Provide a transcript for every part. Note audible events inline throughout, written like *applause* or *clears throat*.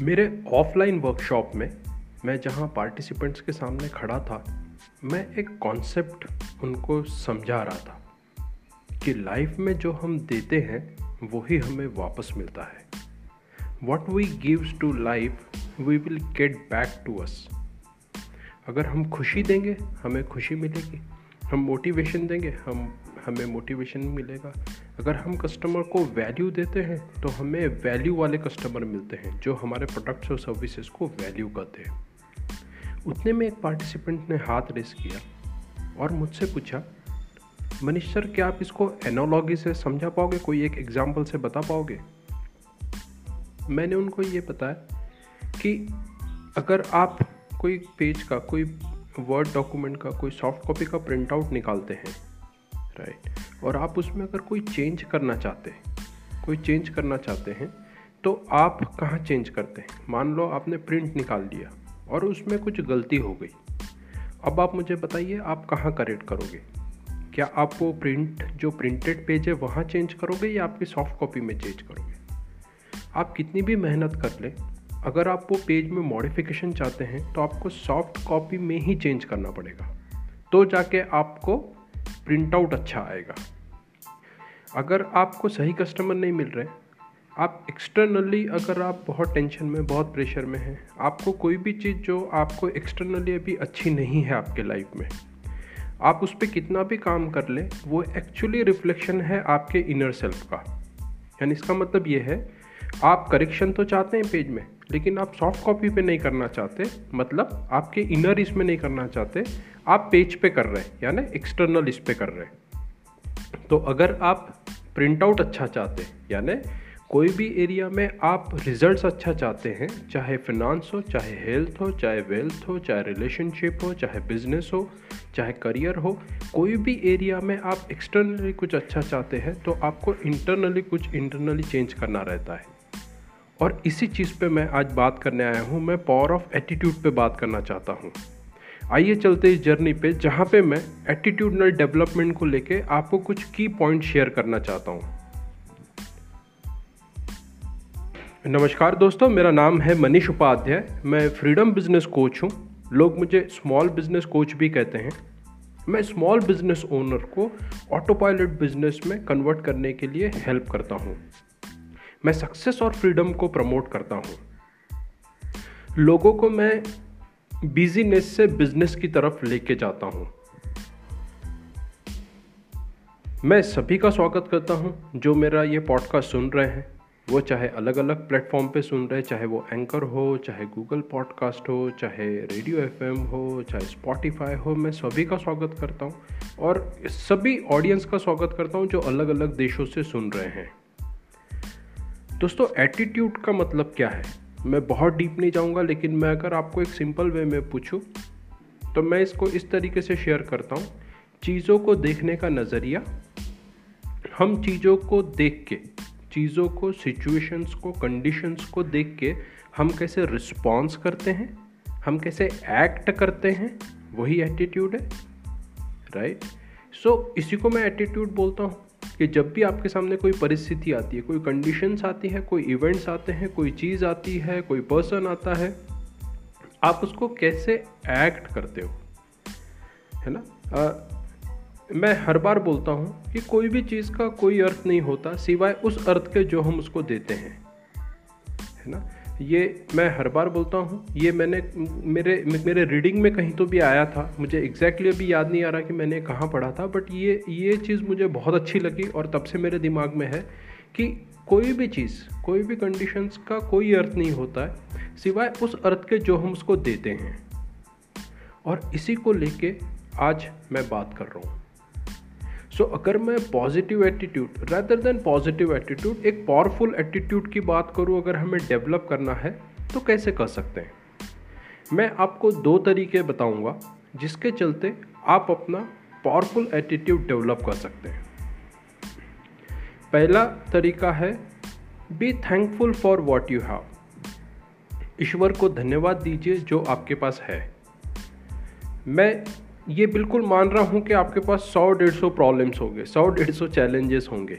मेरे offline workshop में मैं जहाँ पार्टिसिपेंट्स के सामने खड़ा था, मैं एक कॉन्सेप्ट उनको समझा रहा था कि लाइफ में जो हम देते हैं, वही हमें वापस मिलता है। What we gives to life we will get back to us अगर हम खुशी देंगे, हमें खुशी मिलेगी। हम मोटिवेशन देंगे, हम हमें मोटिवेशन मिलेगा। अगर हम कस्टमर को वैल्यू देते हैं तो हमें वैल्यू वाले कस्टमर मिलते हैं, जो हमारे प्रोडक्ट्स और सर्विसेज़ को वैल्यू करते हैं। उतने में एक पार्टिसिपेंट ने हाथ रेस किया और मुझसे पूछा, मनीष सर, क्या आप इसको एनोलॉगी से समझा पाओगे? कोई एक एग्ज़ाम्पल से बता पाओगे? मैंने उनको ये बताया कि अगर आप कोई पेज का, कोई वर्ड डॉक्यूमेंट का, कोई सॉफ्ट कॉपी का प्रिंट आउट निकालते हैं राइट और आप उसमें अगर कोई चेंज करना चाहते हैं, कोई चेंज करना चाहते हैं तो आप कहाँ चेंज करते हैं? मान लो आपने प्रिंट निकाल दिया और उसमें कुछ गलती हो गई। अब आप मुझे बताइए, आप कहाँ करेक्ट करोगे? क्या आप वो प्रिंट जो प्रिंटेड पेज है, वहाँ चेंज करोगे या आपकी सॉफ्ट कॉपी में चेंज करोगे? आप कितनी भी मेहनत कर लें, अगर आप वो पेज में मॉडिफिकेशन चाहते हैं तो आपको सॉफ्ट कॉपी में ही चेंज करना पड़ेगा। तो जाके आपको प्रिंट आउट अच्छा आएगा। अगर आपको सही कस्टमर नहीं मिल रहे, आप एक्सटर्नली अगर आप बहुत टेंशन में, बहुत प्रेशर में हैं, आपको कोई भी चीज़ जो आपको एक्सटर्नली अभी अच्छी नहीं है आपके लाइफ में, आप उस पर कितना भी काम कर लें, वो एक्चुअली रिफ्लेक्शन है आपके इनर सेल्फ का। यानी इसका मतलब ये है, आप करेक्शन तो चाहते हैं पेज में, लेकिन आप सॉफ्ट कॉपी पे नहीं करना चाहते मतलब आपके इनर इसमें नहीं करना चाहते आप पेज पे कर रहे हैं, यानी एक्सटर्नल इस पे कर रहे हैं। तो अगर आप प्रिंट आउट अच्छा चाहते हैं, यानी कोई भी एरिया में आप रिजल्ट्स अच्छा चाहते हैं, चाहे फिनांस हो, चाहे हेल्थ हो, चाहे वेल्थ हो, चाहे रिलेशनशिप हो, चाहे बिज़नेस हो, चाहे करियर हो, कोई भी एरिया में आप एक्सटर्नली कुछ अच्छा चाहते हैं तो आपको इंटरनली कुछ इंटरनली चेंज करना रहता है। और इसी चीज़ पे मैं आज बात करने आया हूँ, मैं पावर ऑफ़ एटीट्यूड पे बात करना चाहता हूँ। आइए चलते इस जर्नी पे, जहाँ पे मैं एटीट्यूडनल डेवलपमेंट को लेके आपको कुछ की पॉइंट शेयर करना चाहता हूँ। नमस्कार दोस्तों, मेरा नाम है मनीष उपाध्याय, मैं फ्रीडम बिज़नेस कोच हूँ। लोग मुझे स्मॉल बिज़नेस कोच भी कहते हैं। मैं स्मॉल बिज़नेस ओनर को ऑटो पायलट बिज़नेस में कन्वर्ट करने के लिए हेल्प करता हूँ। मैं सक्सेस और फ्रीडम को प्रमोट करता हूँ। लोगों को मैं बिजीनेस से बिज़नेस की तरफ़ लेके जाता हूँ। मैं सभी का स्वागत करता हूँ। जो मेरा ये पॉडकास्ट सुन रहे हैं, वो चाहे अलग अलग प्लेटफॉर्म पे सुन रहे चाहे वो एंकर हो, चाहे गूगल पॉडकास्ट हो, चाहे रेडियो एफएम हो, चाहे स्पॉटिफाई हो, मैं सभी का स्वागत करता हूँ। और सभी ऑडियंस का स्वागत करता हूँ जो अलग अलग देशों से सुन रहे हैं। दोस्तों एटीट्यूड का मतलब क्या है? मैं बहुत डीप नहीं जाऊँगा लेकिन मैं अगर आपको एक सिंपल वे में पूछूँ तो मैं इसको इस तरीके से शेयर करता हूँ चीज़ों को देखने का नज़रिया हम चीज़ों को देख के चीज़ों को सिचुएशंस को कंडीशंस को देख के हम कैसे रिस्पॉन्स करते हैं हम कैसे एक्ट करते हैं वही एटीट्यूड है राइट right? सो so, इसी को मैं एटीट्यूड बोलता हूँ कि जब भी आपके सामने कोई परिस्थिति आती है कोई कंडीशंस आती है कोई इवेंट्स आते हैं कोई चीज़ आती है कोई पर्सन आता है आप उसको कैसे एक्ट करते हो? है ना? आ, मैं हर बार बोलता हूँ कि कोई भी चीज़ का कोई अर्थ नहीं होता सिवाय उस अर्थ के जो हम उसको देते हैं। है ना? ये मैं हर बार बोलता हूँ, ये मैंने, मेरे मेरे रीडिंग में कहीं तो भी आया था। मुझे एग्जैक्टली exactly अभी याद नहीं आ रहा कि मैंने कहाँ पढ़ा था बट ये ये चीज़ मुझे बहुत अच्छी लगी और तब से मेरे दिमाग में है कि कोई भी चीज़, कोई भी कंडीशंस का कोई अर्थ नहीं होता है, सिवाय उस अर्थ के जो हम उसको देते हैं। और इसी को लेके आज मैं बात कर रहा हूँ। सो so, अगर मैं positive attitude rather than positive attitude एक पावरफुल एटीट्यूड की बात करूँ अगर हमें डेवलप करना है तो कैसे कर सकते हैं? मैं आपको दो तरीके बताऊँगा जिसके चलते आप अपना पावरफुल एटीट्यूड डेवलप कर सकते हैं। पहला तरीका है be thankful for what you have ईश्वर को धन्यवाद दीजिए जो आपके पास है। मैं ये बिल्कुल मान रहा हूँ कि आपके पास सौ डेढ़ सौ प्रॉब्लम्स होंगे, सौ डेढ़ सौ चैलेंजेस होंगे।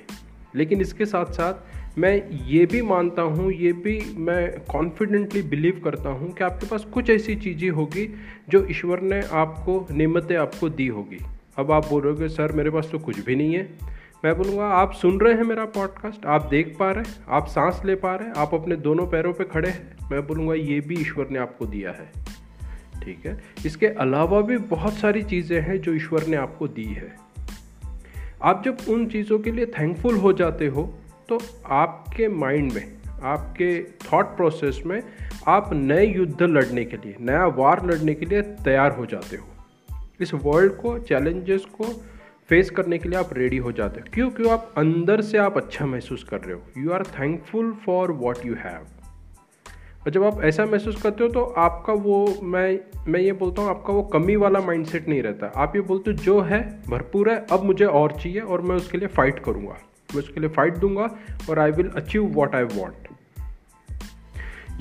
लेकिन इसके साथ साथ मैं ये भी मानता हूँ, ये भी मैं कॉन्फिडेंटली बिलीव करता हूँ कि आपके पास कुछ ऐसी चीज़ें होगी जो ईश्वर ने आपको नियमतें आपको दी होगी। अब आप बोलोगे, सर, मेरे पास तो कुछ भी नहीं है। मैं बोलूँगा, आप सुन रहे हैं मेरा पॉडकास्ट आप देख पा रहे हैं, आप सांस ले पा रहे हैं, आप अपने दोनों पैरों पे खड़े हैं। मैं बोलूँगा, ये भी ईश्वर ने आपको दिया है। ठीक है? इसके अलावा भी बहुत सारी चीज़ें हैं जो ईश्वर ने आपको दी है। आप जब उन चीज़ों के लिए थैंकफुल हो जाते हो तो आपके माइंड में, आपके थॉट प्रोसेस में आप नए युद्ध लड़ने के लिए, नया वार लड़ने के लिए तैयार हो जाते हो। इस वर्ल्ड को चैलेंजेस को फेस करने के लिए आप रेडी हो जाते हो। क्यों? क्यों? आप अंदर से आप अच्छा महसूस कर रहे हो। You are thankful for what you have और जब आप ऐसा महसूस करते हो तो आपका वो मैं मैं ये बोलता हूँ आपका वो कमी वाला माइंडसेट नहीं रहता। आप ये बोलते हो जो है भरपूर है अब मुझे और चाहिए और मैं उसके लिए फ़ाइट करूँगा। मैं उसके लिए फ़ाइट दूँगा और I will achieve what I want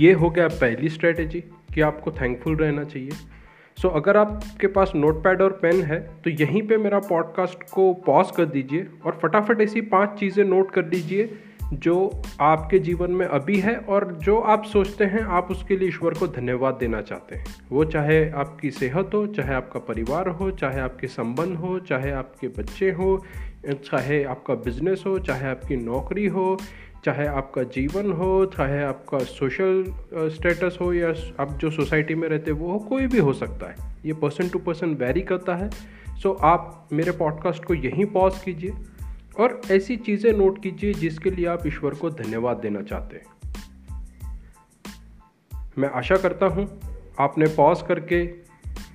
ये हो गया पहली स्ट्रेटेजी कि आपको थैंकफुल रहना चाहिए। सो so, अगर आपके पास नोट पैड और पेन है तो यहीं पे मेरा पॉडकास्ट को पॉज कर दीजिए और फटाफट ऐसी पाँच चीज़ें नोट कर दीजिए जो आपके जीवन में अभी है और जो आप सोचते हैं, आप उसके लिए ईश्वर को धन्यवाद देना चाहते हैं। वो चाहे आपकी सेहत हो, चाहे आपका परिवार हो, चाहे आपके संबंध हो, चाहे आपके बच्चे हो, चाहे आपका बिज़नेस हो, चाहे आपकी नौकरी हो, चाहे आपका जीवन हो, चाहे आपका सोशल स्टेटस हो या आप जो सोसाइटी में रहते वो हो, कोई भी हो सकता है। ये पर्सन टू पर्सन वेरी करता है। सो आप मेरे पॉडकास्ट को यहीं पॉज कीजिए। और ऐसी चीज़ें नोट कीजिए जिसके लिए आप ईश्वर को धन्यवाद देना चाहते हैं। मैं आशा करता हूँ आपने पॉज करके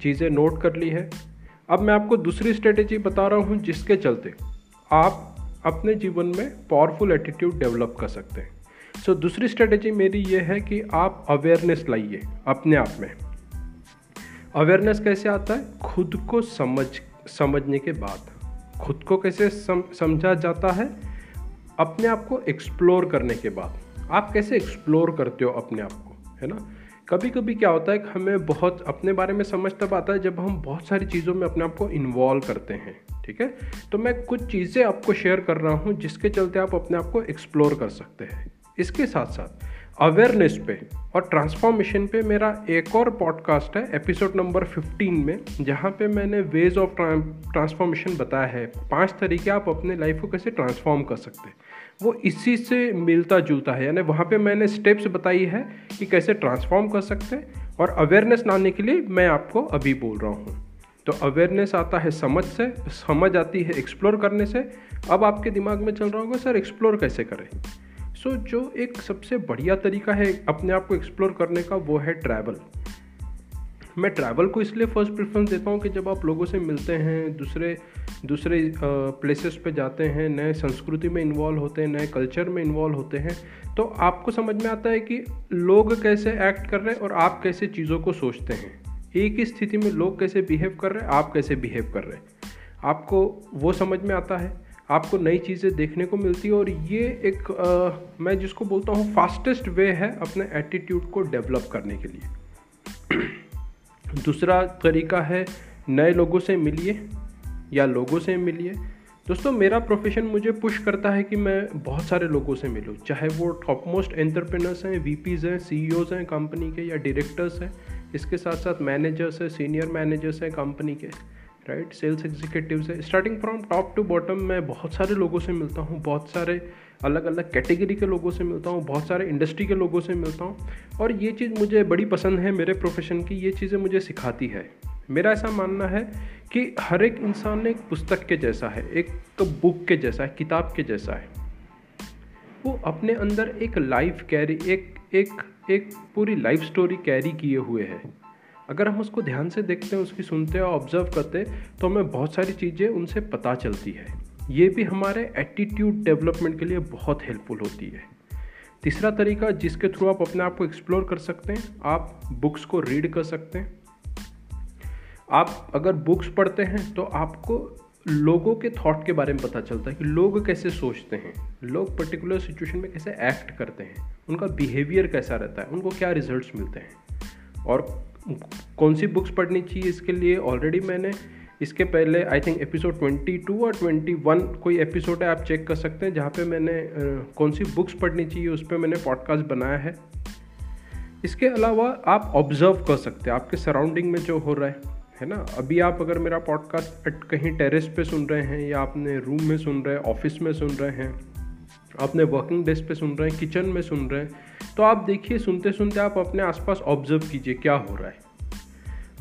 चीज़ें नोट कर ली है। अब मैं आपको दूसरी स्ट्रेटेजी बता रहा हूँ जिसके चलते आप अपने जीवन में पावरफुल एटीट्यूड डेवलप कर सकते हैं। सो so, दूसरी स्ट्रेटेजी मेरी ये है कि आप अवेयरनेस लाइए अपने आप में। अवेयरनेस कैसे आता है? खुद को समझ समझने के बाद। खुद को कैसे सम, समझा जाता है? अपने आप को एक्सप्लोर करने के बाद। आप कैसे एक्सप्लोर करते हो अपने आप को है ना? कभी कभी क्या होता है कि हमें बहुत अपने बारे में समझ तब आता है जब हम बहुत सारी चीज़ों में अपने आप को इन्वॉल्व करते हैं ठीक है? तो मैं कुछ चीज़ें आपको शेयर कर रहा हूँ जिसके चलते आप अपने आप को एक्सप्लोर कर सकते हैं। इसके साथ साथ अवेयरनेस पे और ट्रांसफॉर्मेशन पे मेरा एक और पॉडकास्ट है एपिसोड नंबर 15 में, जहाँ पे मैंने वेज ऑफ़ ट्रांसफॉर्मेशन बताया है। पाँच तरीके आप अपने लाइफ को कैसे ट्रांसफॉर्म कर सकते हैं। वो इसी से मिलता जुलता है। यानी वहाँ पे मैंने स्टेप्स बताई है कि कैसे ट्रांसफॉर्म कर सकते हैं और अवेयरनेस लाने के लिए मैं आपको अभी बोल रहा हूँ। तो अवेयरनेस आता है समझ से, समझ आती है एक्सप्लोर करने से। अब आपके दिमाग में चल रहा होगा, सर एक्सप्लोर कैसे करें? सो so, जो एक सबसे बढ़िया तरीका है अपने आप को एक्सप्लोर करने का वो है ट्रैवल मैं ट्रैवल को इसलिए फ़र्स्ट प्रेफरेंस देता हूँ कि जब आप लोगों से मिलते हैं दूसरे दूसरे प्लेसेस पे जाते हैं नए संस्कृति में इन्वॉल्व होते हैं नए कल्चर में इन्वॉल्व होते हैं तो आपको समझ में आता है कि लोग कैसे एक्ट कर रहे हैं और आप कैसे चीज़ों को सोचते हैं। एक ही स्थिति में लोग कैसे बिहेव कर रहे हैं आप कैसे बिहेव कर रहे हैं। आपको वो समझ में आता है। आपको नई चीज़ें देखने को मिलती है और ये एक आ, मैं जिसको बोलता हूँ फास्टेस्ट वे है अपने एटीट्यूड को डेवलप करने के लिए। *clears throat* दूसरा तरीका है नए लोगों से मिलिए या लोगों से मिलिए। दोस्तों मेरा प्रोफेशन मुझे पुश करता है कि मैं बहुत सारे लोगों से मिलूँ चाहे वो टॉप मोस्ट एंटरप्रेनर्स हैं वीपीज़ हैं सीईओज़ हैं कंपनी के या डायरेक्टर्स हैं इसके साथ साथ मैनेजर्स हैं सीनियर मैनेजर्स हैं कंपनी के। राइट सेल्स एग्जीक्यूटिव है starting from top to bottom मैं बहुत सारे लोगों से मिलता हूँ, बहुत सारे अलग अलग कैटेगरी के लोगों से मिलता हूँ, बहुत सारे इंडस्ट्री के लोगों से मिलता हूँ। और ये चीज़ मुझे बड़ी पसंद है मेरे प्रोफेशन की, ये चीज़ें मुझे सिखाती है। मेरा ऐसा मानना है कि हर एक इंसान एक पुस्तक के जैसा है, एक बुक के जैसा है, किताब के जैसा है। वो अपने अंदर एक लाइफ कैरी एक एक एक पूरी लाइफ स्टोरी कैरी किए हुए है। अगर हम उसको ध्यान से देखते हैं, उसकी सुनते हैं और ऑब्ज़र्व करते हैं तो हमें बहुत सारी चीज़ें उनसे पता चलती है। ये भी हमारे एटीट्यूड डेवलपमेंट के लिए बहुत हेल्पफुल होती है। तीसरा तरीका जिसके थ्रू आप अपने आप को एक्सप्लोर कर सकते हैं, आप बुक्स को रीड कर सकते हैं। आप अगर बुक्स पढ़ते हैं तो आपको लोगों के थॉट के बारे में पता चलता है कि लोग कैसे सोचते हैं, लोग पर्टिकुलर सिचुएशन में कैसे एक्ट करते हैं, उनका बिहेवियर कैसा रहता है, उनको क्या रिजल्ट्स मिलते हैं। और कौन सी बुक्स पढ़नी चाहिए इसके लिए? ऑलरेडी मैंने इसके पहले आई थिंक एपिसोड 22 और 21 कोई एपिसोड है, आप चेक कर सकते हैं, जहाँ पे मैंने कौन सी बुक्स पढ़नी चाहिए, उस पर मैंने पॉडकास्ट बनाया है। इसके अलावा आप ऑब्ज़र्व कर सकते हैं, आपके सराउंडिंग में जो हो रहा है है ना? अभी आप अगर मेरा पॉडकास्ट कहीं टेरेस पे सुन रहे हैं, या आपने रूम में सुन रहे हैं ऑफ़िस में सुन रहे हैं अपने वर्किंग डेस्क पे सुन रहे हैं किचन में सुन रहे हैं तो आप देखिए, सुनते सुनते आप अपने आसपास ऑब्ज़र्व कीजिए क्या हो रहा है।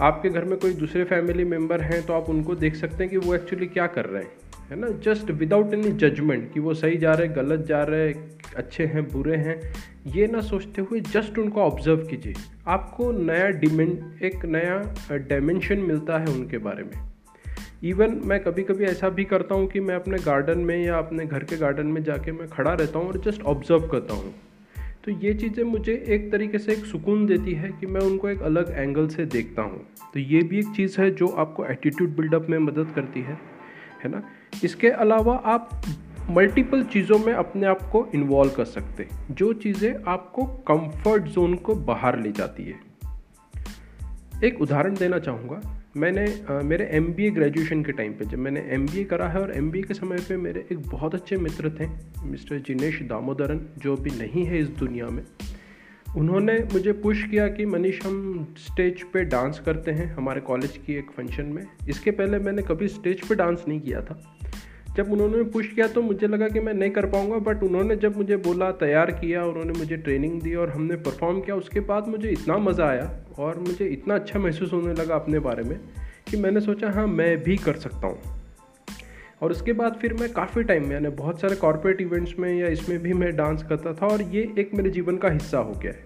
आपके घर में कोई दूसरे फैमिली मेंबर हैं तो आप उनको देख सकते हैं कि वो एक्चुअली क्या कर रहे हैं, है ना? जस्ट विदाउट एनी जजमेंट कि वो सही जा रहे हैं, गलत जा रहे हैं, अच्छे हैं, बुरे हैं, ये ना सोचते हुए जस्ट उनको ऑब्ज़र्व कीजिए। आपको नया डिमें एक नया डायमेंशन मिलता है उनके बारे में। इवन मैं कभी कभी ऐसा भी करता हूँ कि मैं अपने गार्डन में या अपने घर के गार्डन में जाके मैं खड़ा रहता हूँ और जस्ट ऑब्ज़र्व करता हूँ। तो ये चीज़ें मुझे एक तरीके से एक सुकून देती है कि मैं उनको एक अलग एंगल से देखता हूँ। तो ये भी एक चीज़ है जो आपको एटीट्यूड बिल्डअप में मदद करती है है ना? इसके अलावा आप मल्टीपल चीज़ों में अपने आप को इन्वॉल्व कर सकते जो चीज़ें आपको कंफर्ट जोन को बाहर ले जाती है। एक उदाहरण देना चाहूँगा। मैंने आ, मेरे एमबीए ग्रेजुएशन के टाइम पे जब मैंने एमबीए करा है और एमबीए के समय पे मेरे एक बहुत अच्छे मित्र थे मिस्टर जिनेश दामोदरन जो अभी नहीं है इस दुनिया में। उन्होंने मुझे पुश किया कि मनीष हम स्टेज पे डांस करते हैं हमारे कॉलेज की एक फ़ंक्शन में। इसके पहले मैंने कभी स्टेज पे डांस नहीं किया था। जब उन्होंने पुश किया तो मुझे लगा कि मैं नहीं कर पाऊँगा बट उन्होंने जब मुझे बोला तैयार किया उन्होंने मुझे ट्रेनिंग दी और हमने परफॉर्म किया उसके बाद मुझे इतना मज़ा आया और मुझे इतना अच्छा महसूस होने लगा अपने बारे में कि मैंने सोचा हाँ मैं भी कर सकता हूँ। और उसके बाद फिर मैं काफ़ी टाइम यानी बहुत सारे कॉरपोरेट इवेंट्स में या इसमें भी मैं डांस करता था और ये एक मेरे जीवन का हिस्सा हो गया है।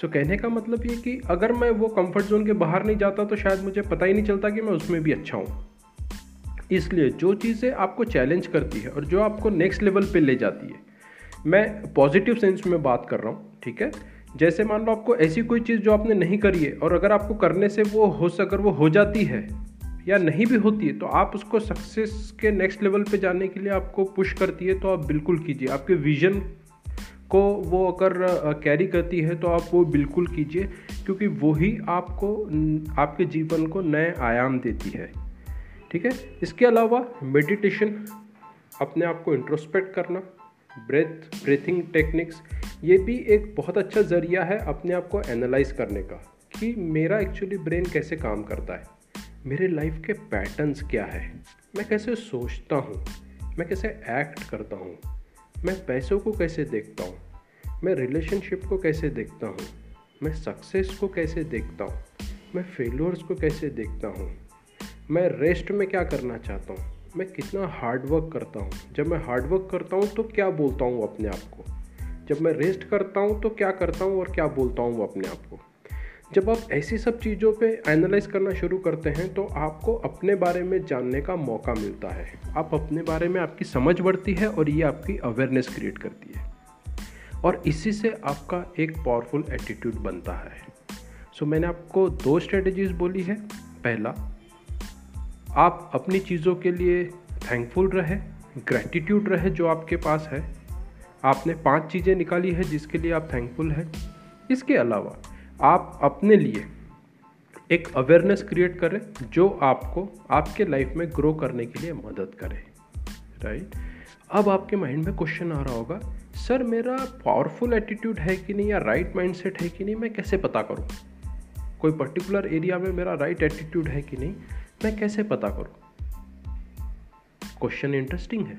सो so, कहने का मतलब ये कि अगर मैं वो कंफर्ट जोन के बाहर नहीं जाता तो शायद मुझे पता ही नहीं चलता कि मैं उसमें भी अच्छा हूँ। इसलिए जो चीज़ें आपको चैलेंज करती है और जो आपको नेक्स्ट लेवल पे ले जाती है, मैं पॉजिटिव सेंस में बात कर रहा हूँ, ठीक है? जैसे मान लो आपको ऐसी कोई चीज़ जो आपने नहीं करी है और अगर आपको करने से वो हो अगर वो हो जाती है या नहीं भी होती है तो आप उसको सक्सेस के नेक्स्ट लेवल पे जाने के लिए आपको पुश करती है तो आप बिल्कुल कीजिए। आपके विजन को वो अगर कैरी करती है तो आप वो बिल्कुल कीजिए, क्योंकि वही आपको, आपके जीवन को नए आयाम देती है। ठीक है? इसके अलावा मेडिटेशन अपने आप को इंट्रोस्पेक्ट करना ब्रेथ ब्रीथिंग टेक्निक्स ये भी एक बहुत अच्छा ज़रिया है अपने आप को एनालाइज करने का कि मेरा एक्चुअली ब्रेन कैसे काम करता है? मेरे लाइफ के पैटर्न्स क्या है? मैं कैसे सोचता हूँ? मैं कैसे एक्ट करता हूँ? मैं पैसों को कैसे देखता हूँ? मैं रिलेशनशिप को कैसे देखता हूँ? मैं सक्सेस को कैसे देखता हूँ? मैं फेलियर्स को कैसे देखता हूँ? मैं रेस्ट में क्या करना चाहता हूँ? मैं कितना हार्ड वर्क करता हूँ? जब मैं हार्ड वर्क करता हूँ तो क्या बोलता हूँ अपने आप को? जब मैं रेस्ट करता हूँ तो क्या करता हूँ और क्या बोलता हूँ अपने आप को? जब आप ऐसी सब चीज़ों पे एनालाइज करना शुरू करते हैं तो आपको अपने बारे में जानने का मौका मिलता है। आप अपने बारे में आपकी समझ बढ़ती है और ये आपकी अवेयरनेस क्रिएट करती है। और इसी से आपका एक पावरफुल एटीट्यूड बनता है। सो मैंने आपको दो स्ट्रेटजीज बोली है। पहला आप अपनी चीज़ों के लिए थैंकफुल रहे ग्रैटिट्यूड रहे जो आपके पास है। आपने पाँच चीज़ें निकाली है जिसके लिए आप थैंकफुल हैं। इसके अलावा आप अपने लिए एक अवेयरनेस क्रिएट करें जो आपको आपके लाइफ में ग्रो करने के लिए मदद करे। राइट अब आपके माइंड में क्वेश्चन आ रहा होगा, सर, मेरा पावरफुल एटीट्यूड है कि नहीं या राइट माइंडसेट है कि नहीं? मैं कैसे पता करूँ? कोई पर्टिकुलर एरिया में मेरा राइट एटीट्यूड है कि नहीं? मैं कैसे पता करूँ? क्वेश्चन इंटरेस्टिंग है।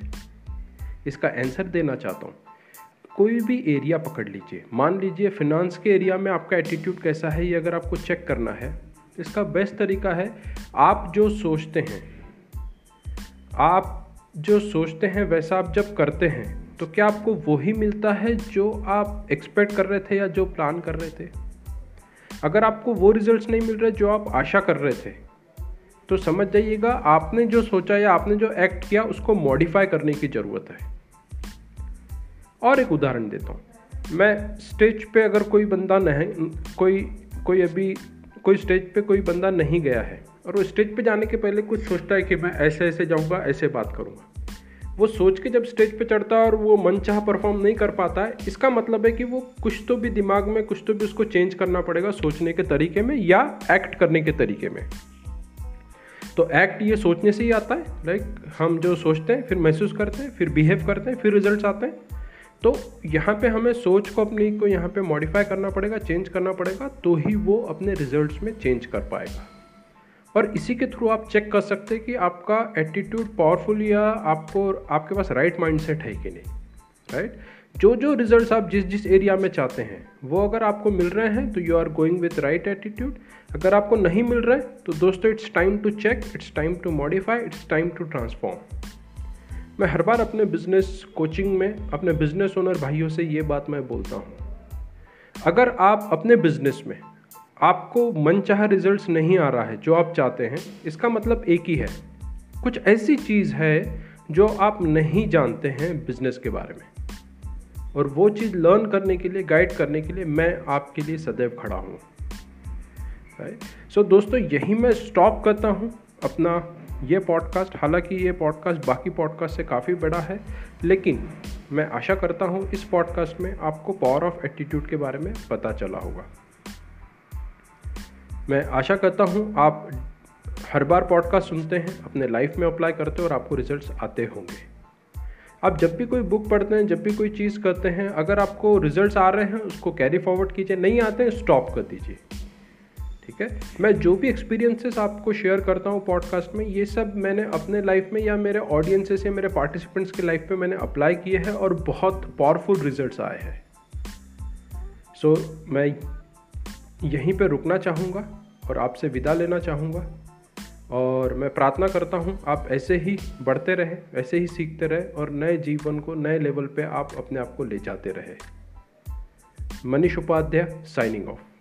इसका आंसर देना चाहता हूँ। कोई भी एरिया पकड़ लीजिए। मान लीजिए फिनांस के एरिया में आपका एटीट्यूड कैसा है, ये अगर आपको चेक करना है, इसका बेस्ट तरीका है, आप जो सोचते हैं, आप जो सोचते हैं वैसा आप जब करते हैं तो क्या आपको वही मिलता है जो आप एक्सपेक्ट कर रहे थे या जो प्लान कर रहे थे? अगर आपको वो रिजल्ट्स नहीं मिल रहे जो आप आशा कर रहे थे तो समझ जाइएगा, आपने जो सोचा या आपने जो एक्ट किया, उसको मॉडिफाई करने की ज़रूरत है। और एक उदाहरण देता हूँ। मैं स्टेज पे अगर कोई बंदा नहीं, कोई कोई अभी, कोई स्टेज पे कोई बंदा नहीं गया है, और वो स्टेज पे जाने के पहले कुछ सोचता है कि मैं ऐसे ऐसे जाऊँगा, ऐसे बात करूँगा। वो सोच के जब स्टेज पे चढ़ता है और वो मन चाह परफॉर्म नहीं कर पाता है, इसका मतलब है कि वो कुछ तो भी दिमाग में, कुछ तो भी उसको चेंज करना पड़ेगा सोचने के तरीके में या एक्ट करने के तरीके में। तो एक्ट ये सोचने से ही आता है लाइक हम जो सोचते हैं, फिर महसूस करते हैं, फिर बिहेव करते हैं, फिर रिज़ल्ट आते हैं। तो यहाँ पे हमें सोच को अपनी, को यहाँ पे मॉडिफाई करना पड़ेगा चेंज करना पड़ेगा तो ही वो अपने रिजल्ट्स में चेंज कर पाएगा। और इसी के थ्रू आप चेक कर सकते हैं कि आपका एटीट्यूड पावरफुल या आपको, आपके पास राइट माइंडसेट है कि नहीं राइट जो जो रिजल्ट्स आप जिस जिस एरिया में चाहते हैं, वो अगर आपको मिल रहे हैं तो you are going with right attitude अगर आपको नहीं मिल रहा है तो दोस्तों it's time to check it's time to modify it's time to transform मैं हर बार अपने बिज़नेस कोचिंग में, अपने बिज़नेस ओनर भाइयों से ये बात मैं बोलता हूँ। अगर आप अपने बिज़नेस में आपको मन चाह रिज़ल्ट नहीं आ रहा है, जो आप चाहते हैं, इसका मतलब एक ही है। कुछ ऐसी चीज़ है, जो आप नहीं जानते हैं बिज़नेस के बारे में। और वो चीज़ लर्न करने के लिए गाइड करने के लिए मैं आपके लिए सदैव खड़ा हूँ। राइट सो दोस्तों, यही मैं स्टॉप करता हूँ अपना ये पॉडकास्ट हालाँकि ये पॉडकास्ट बाकी पॉडकास्ट से काफ़ी बड़ा है, लेकिन मैं आशा करता हूँ इस पॉडकास्ट में आपको पावर ऑफ़ एटीट्यूड के बारे में पता चला होगा। मैं आशा करता हूँ आप हर बार पॉडकास्ट सुनते हैं, अपने लाइफ में अप्लाई करते हो और आपको रिजल्ट्स आते होंगे। आप जब भी कोई बुक पढ़ते हैं जब भी कोई चीज़ करते हैं अगर आपको रिजल्ट्स आ रहे हैं उसको कैरी फॉरवर्ड कीजिए नहीं आते हैं स्टॉप कर दीजिए। ठीक है? मैं जो भी एक्सपीरियंसेस आपको शेयर करता हूँ पॉडकास्ट में ये सब मैंने अपने लाइफ में या मेरे ऑडियंसेस या मेरे पार्टिसिपेंट्स के लाइफ में मैंने अप्लाई किए हैं और बहुत पावरफुल रिजल्ट्स आए हैं। सो so, मैं यहीं पे रुकना चाहूँगा और आपसे विदा लेना चाहूँगा। और मैं प्रार्थना करता हूँ, आप ऐसे ही बढ़ते रहें, ऐसे ही सीखते रहें और नए जीवन को नए लेवल पे आप अपने आप को ले जाते रहें। Manish Upadhyay signing of